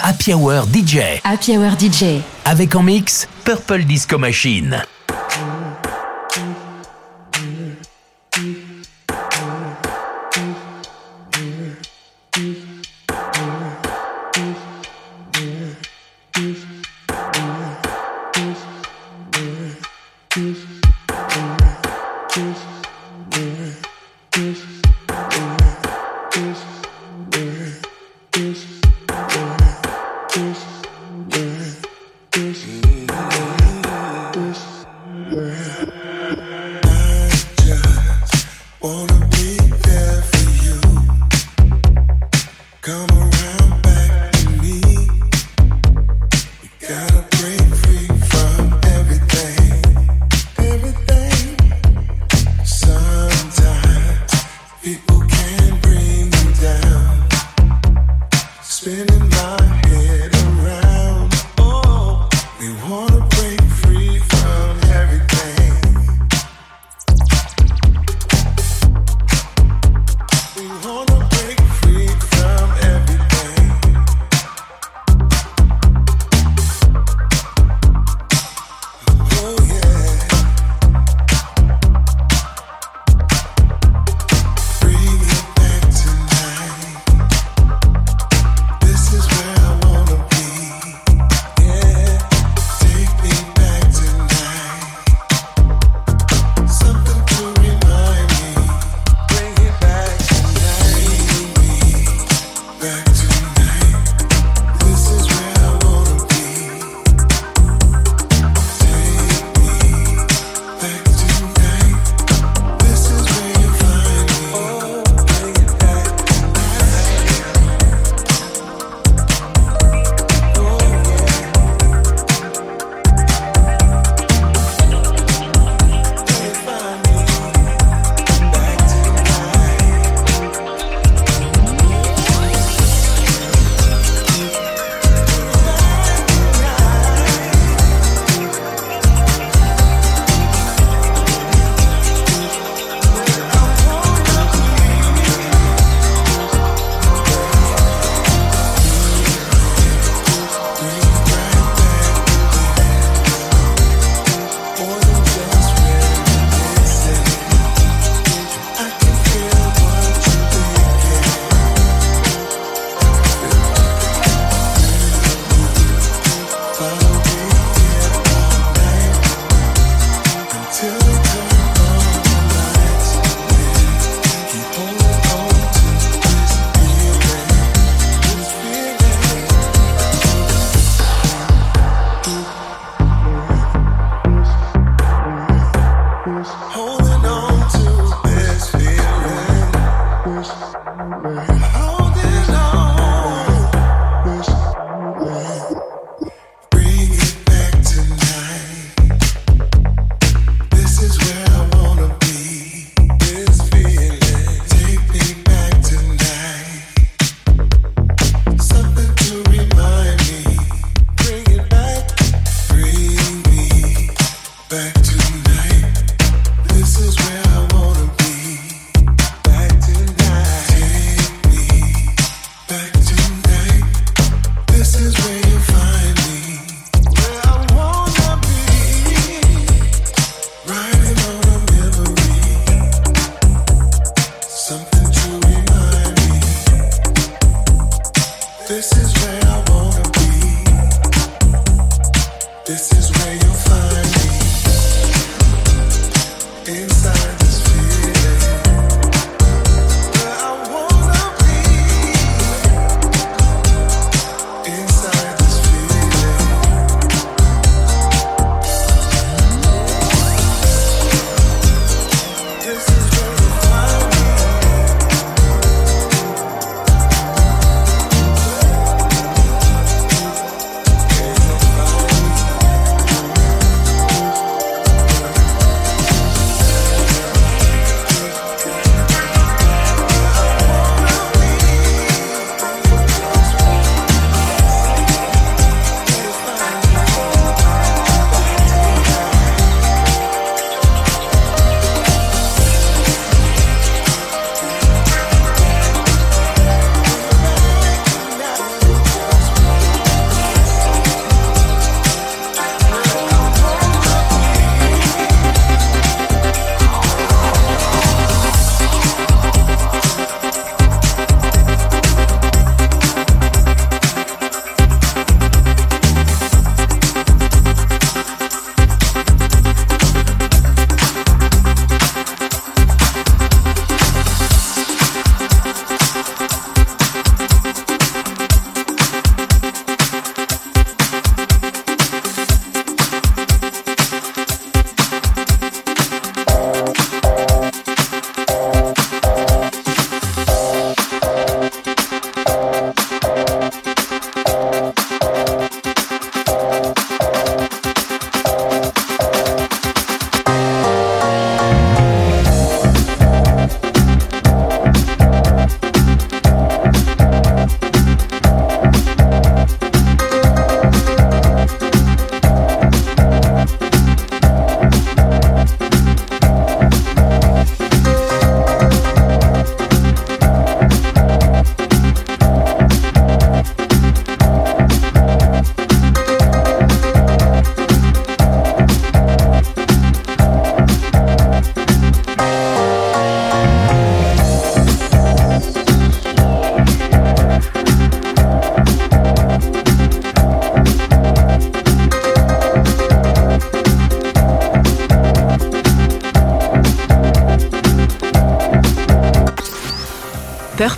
Happy Hour DJ. Happy Hour DJ. Avec en mix Purple Disco Machine.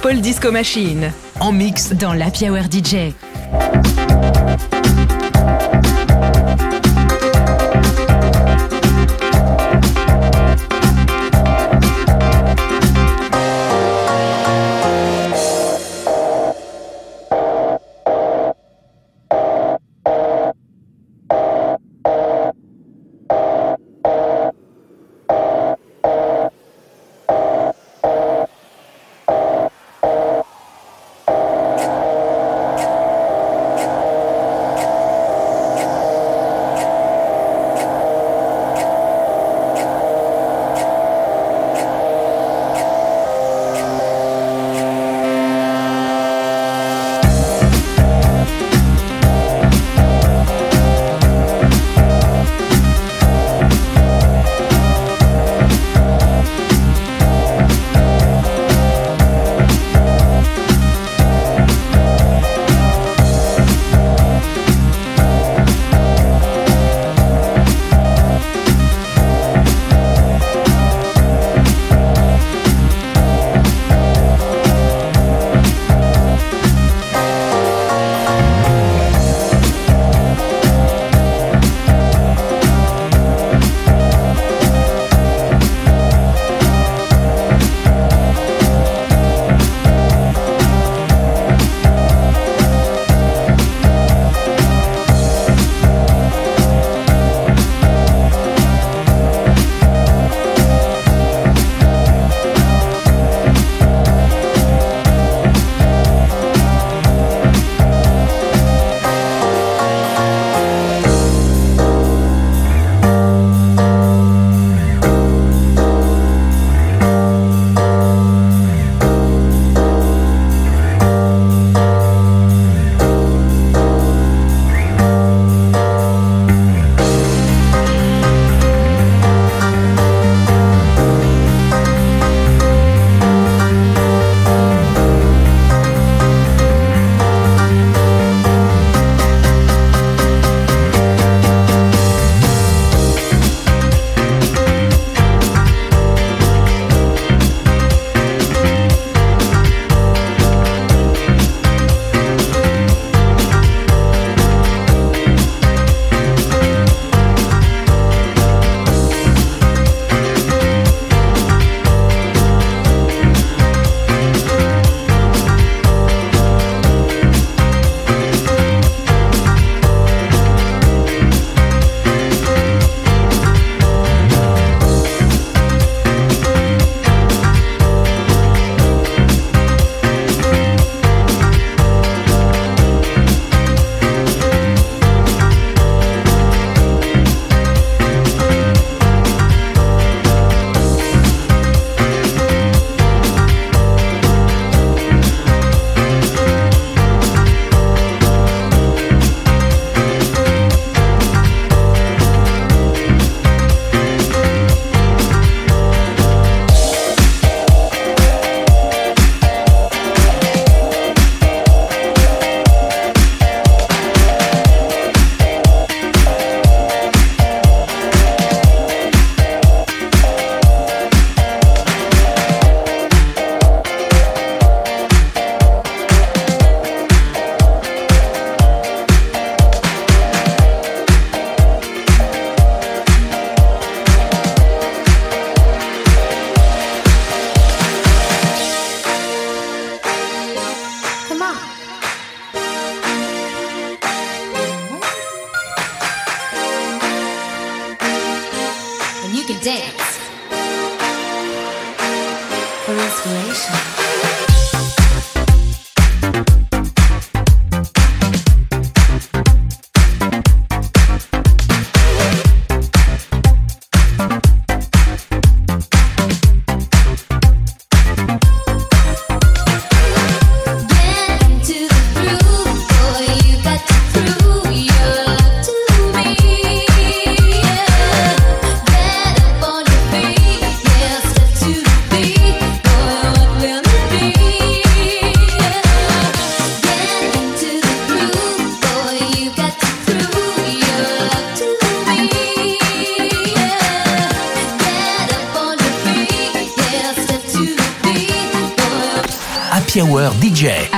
Purple Disco Machine. En mix dans la Hour DJ.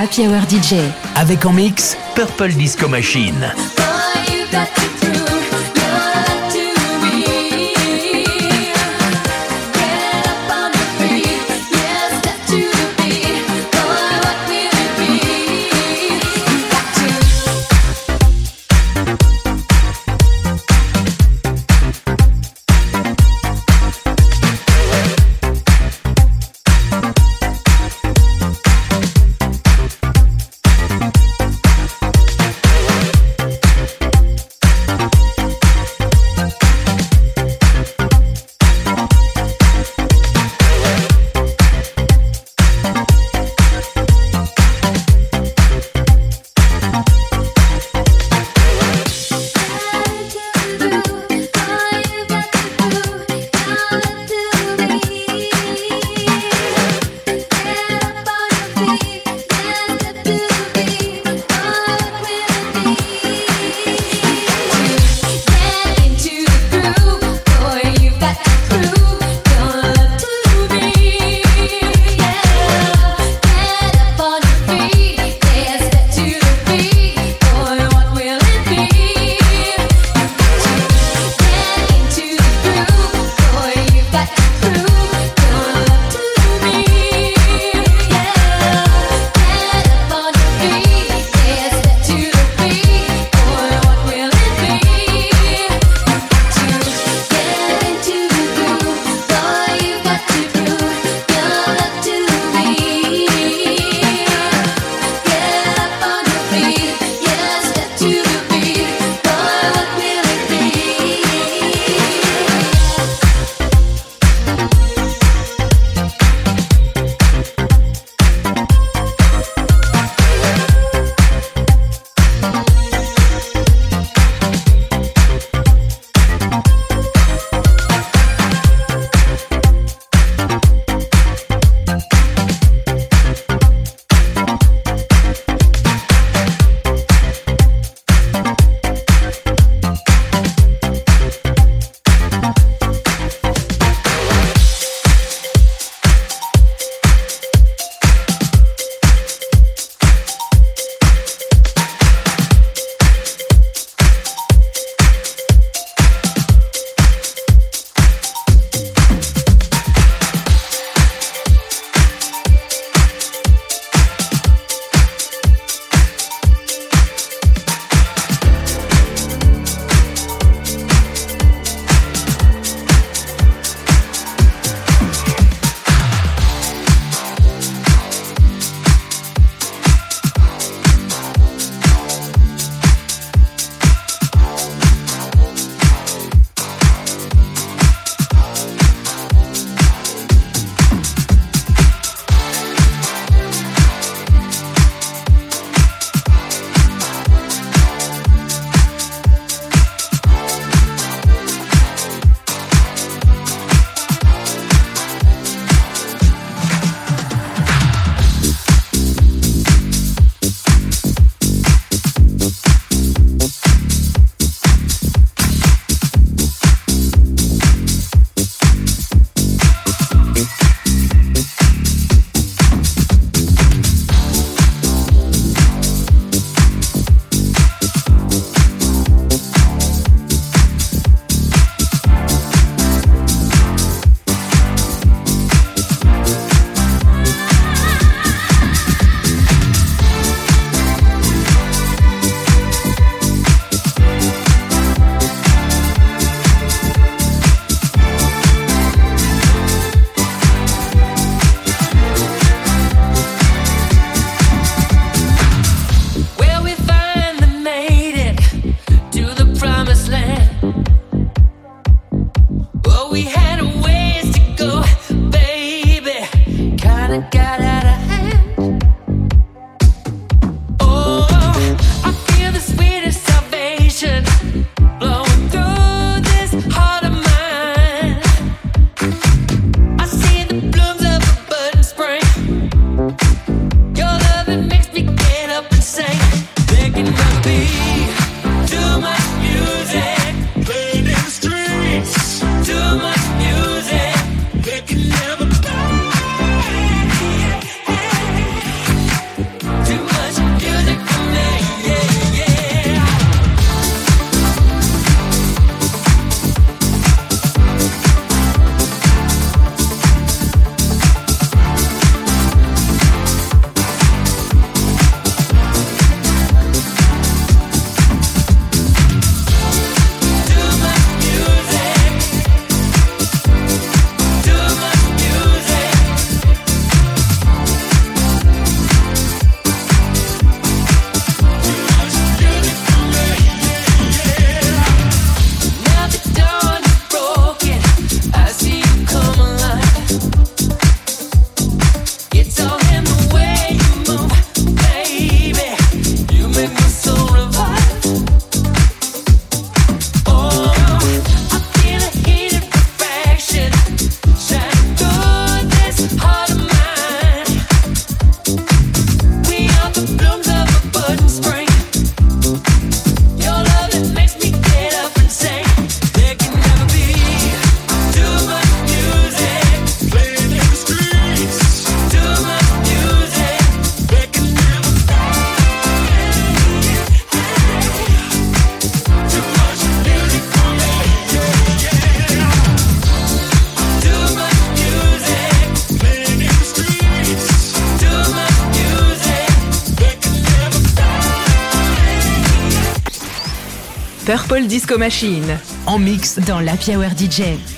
Happy Hour DJ. Avec en mix Purple Disco Machine. Disco Machine. En mix dans la Hour DJ.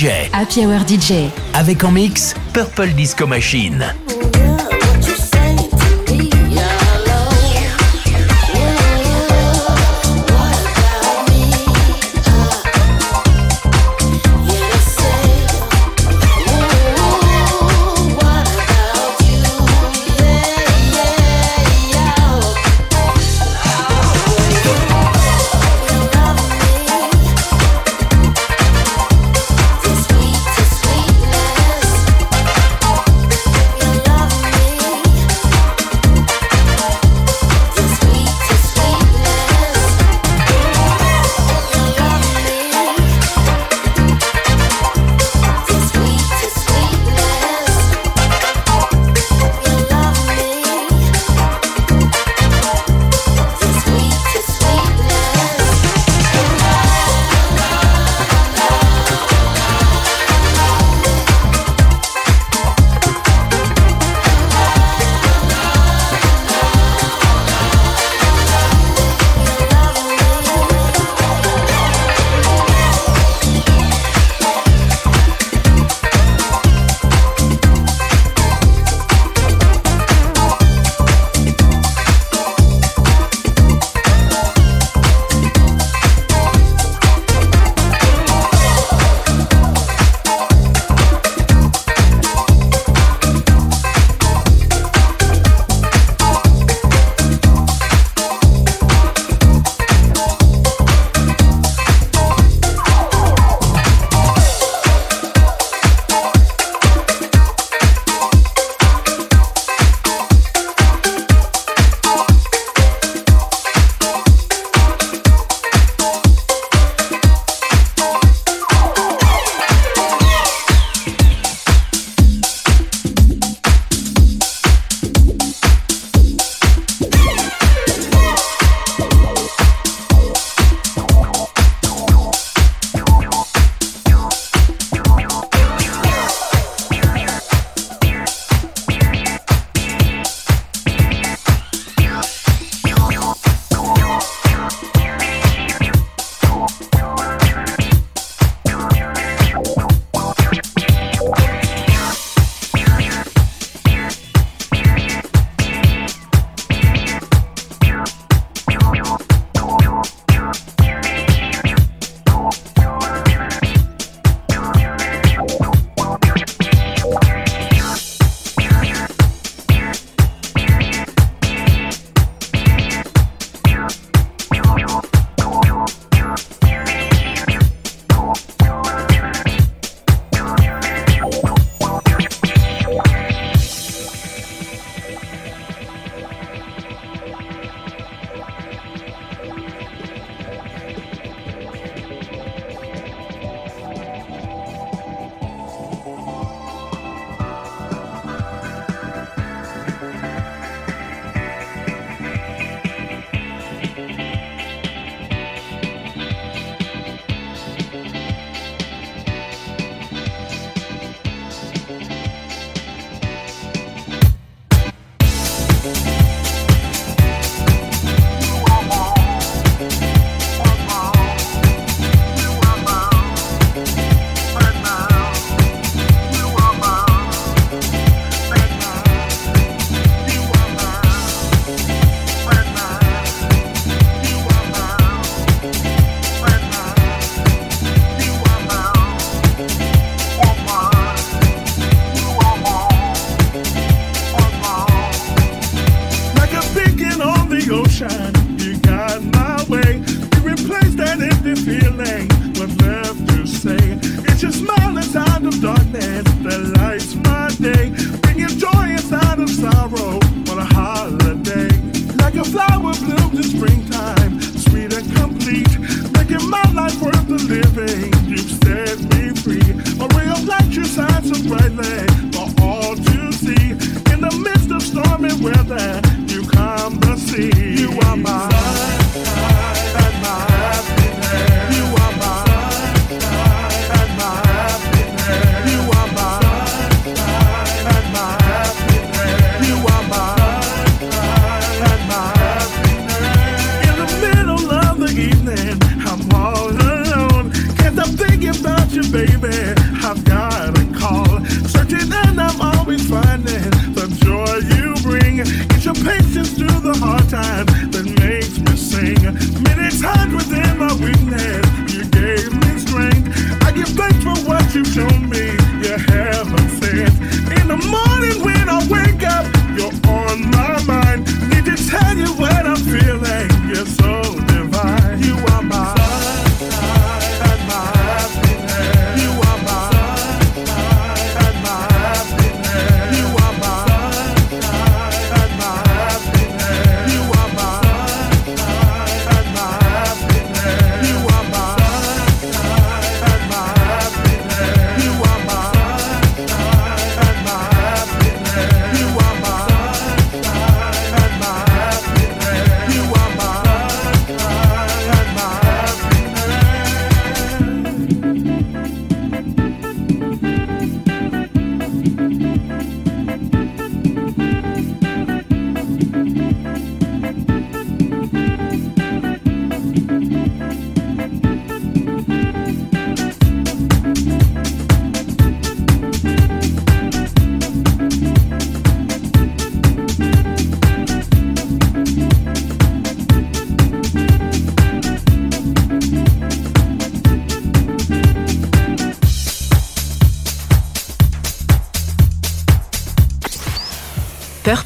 DJ. Happy Hour DJ. Avec en mix Purple Disco Machine.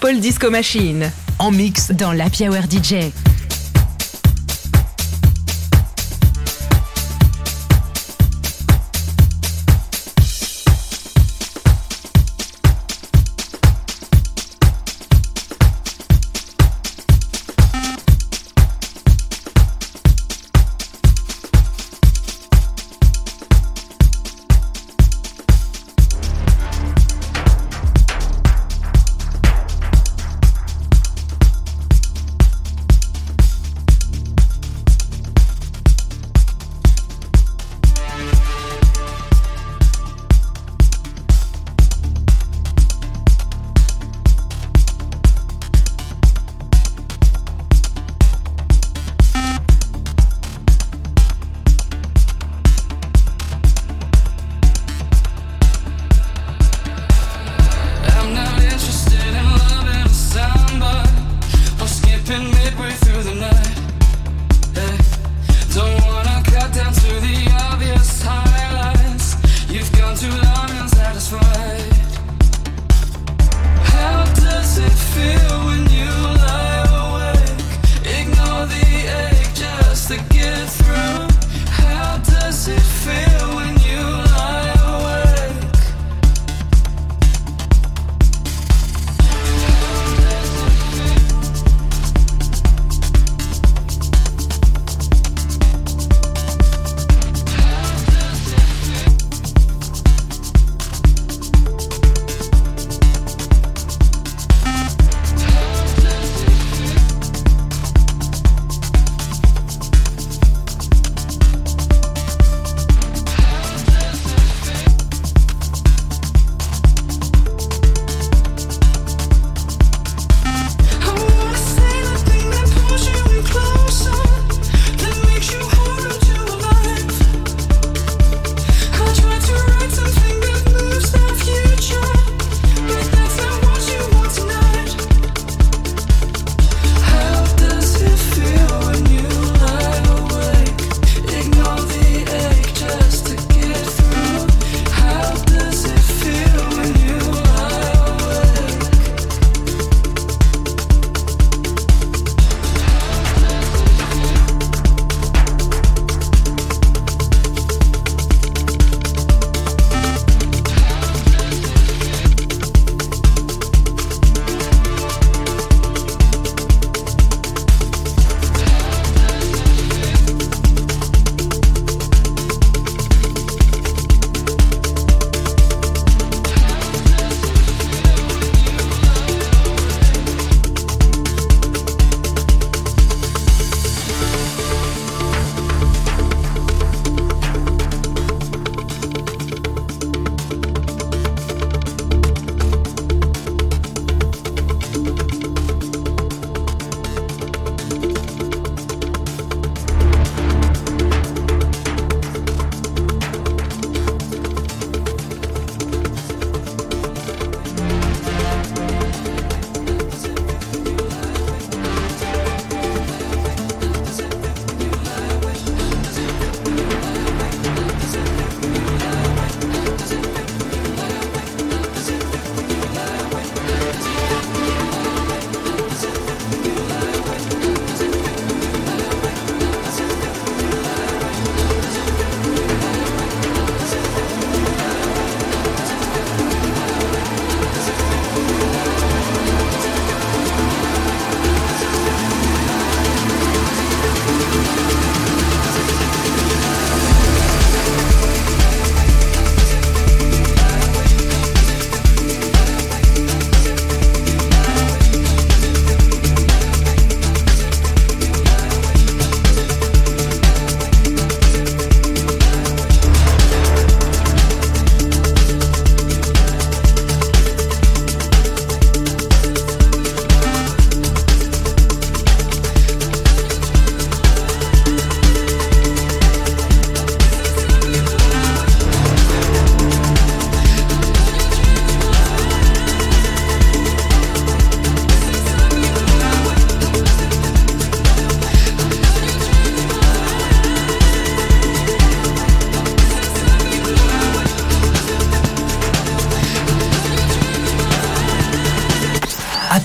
Purple Disco Machine. En mix dans la Hour DJ.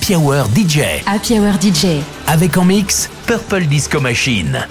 Happy Hour DJ. Happy Hour DJ. Avec en mix Purple Disco Machine.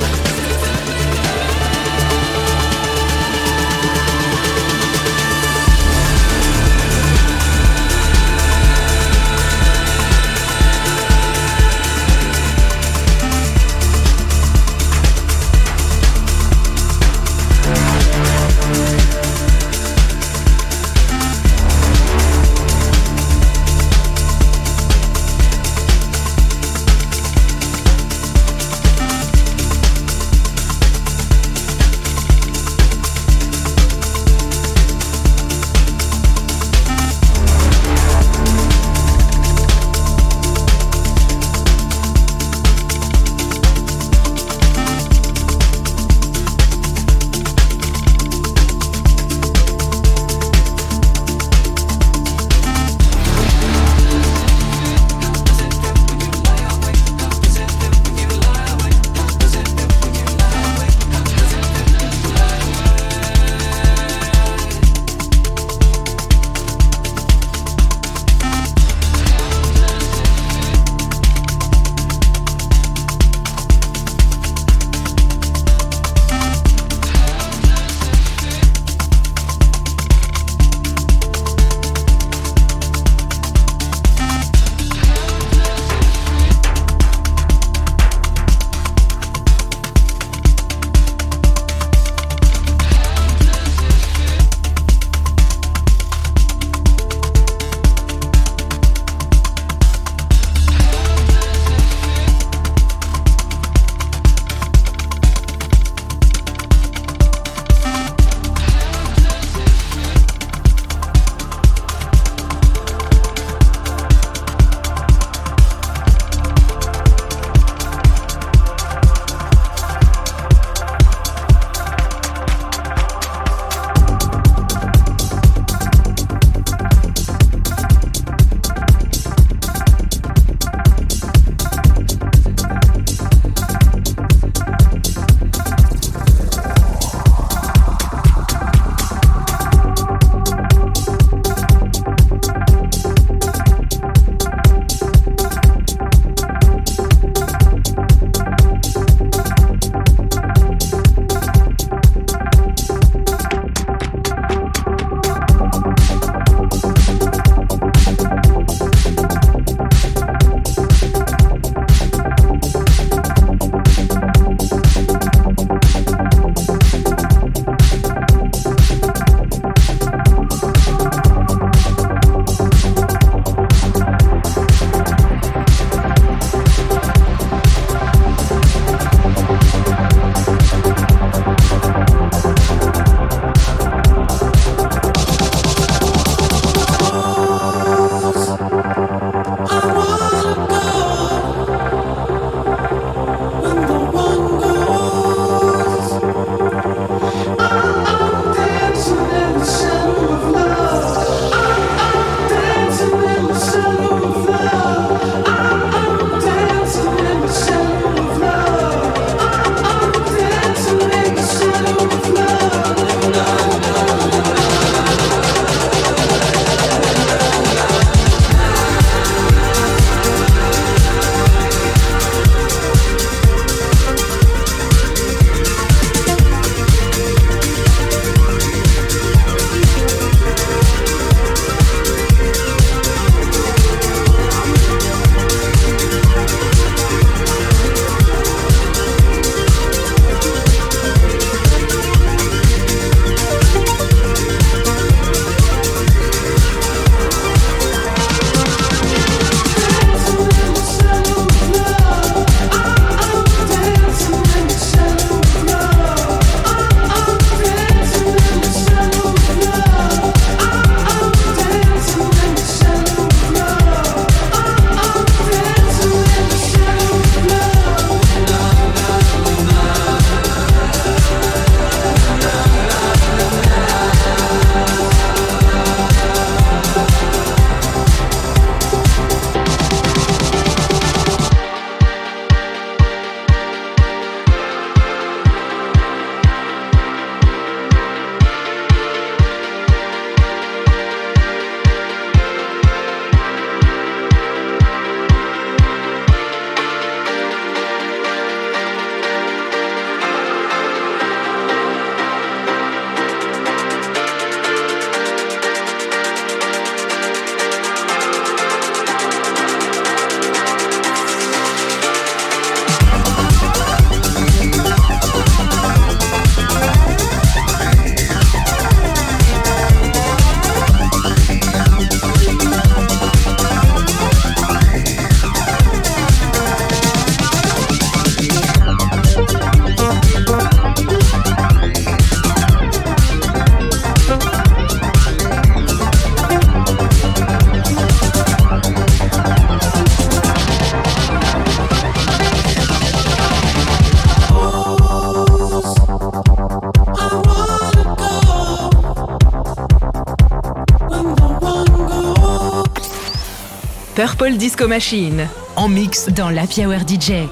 Disco Machine. En mix dans la Hour DJ.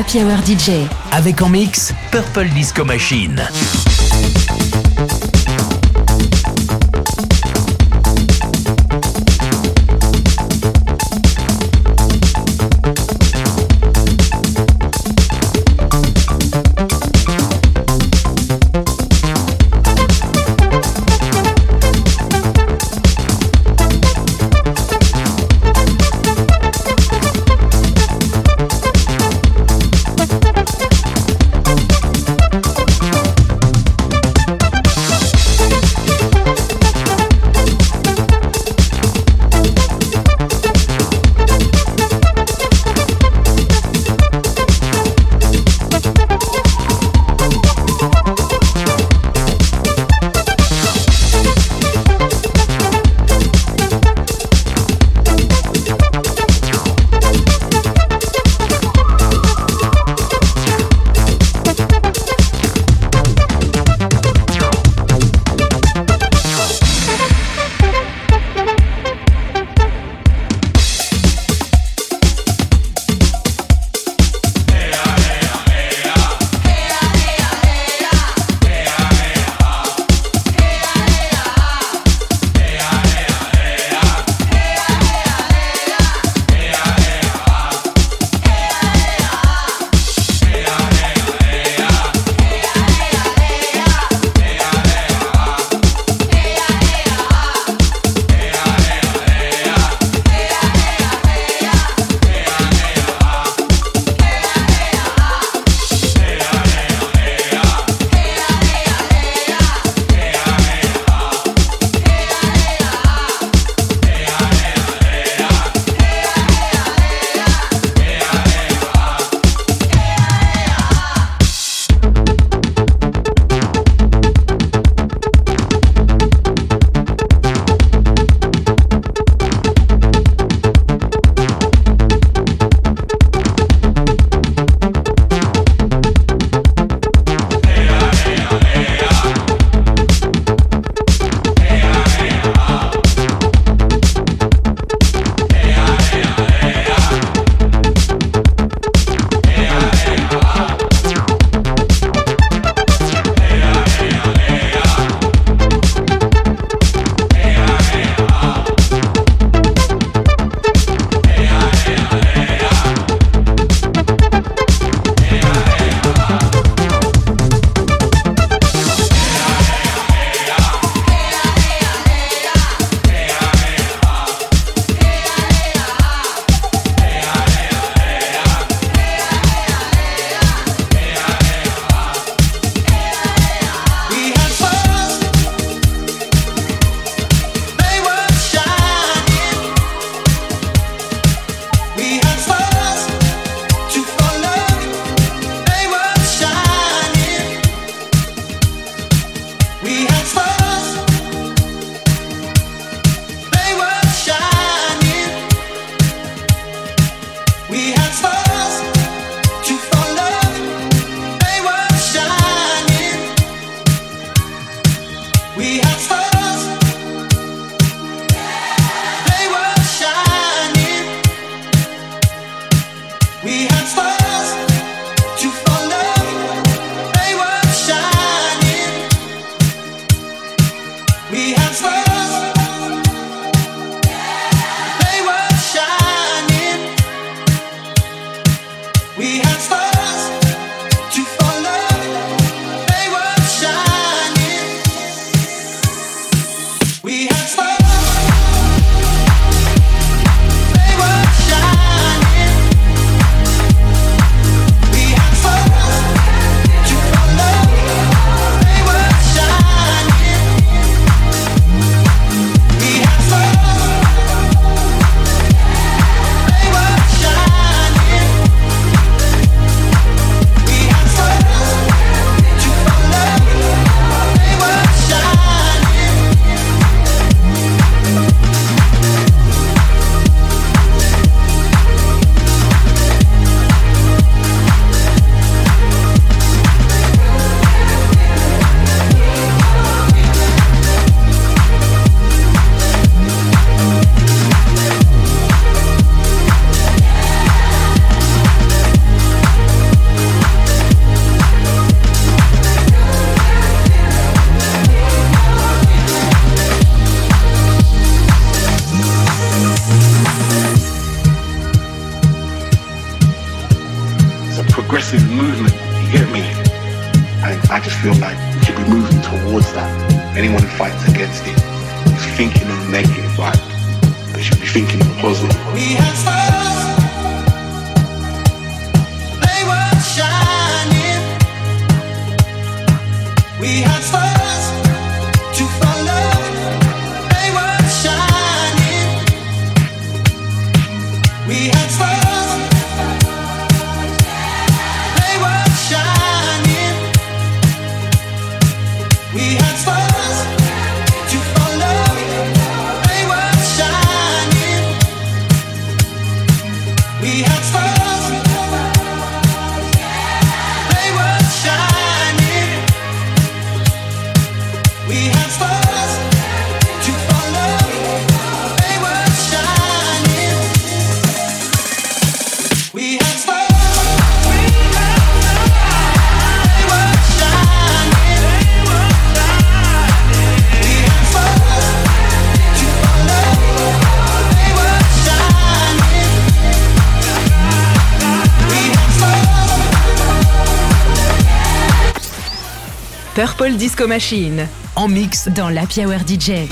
Happy Hour DJ. Avec en mix Purple Disco Machine. Purple Disco Machine. En mix dans l'Happy Hour DJ.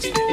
Virginia.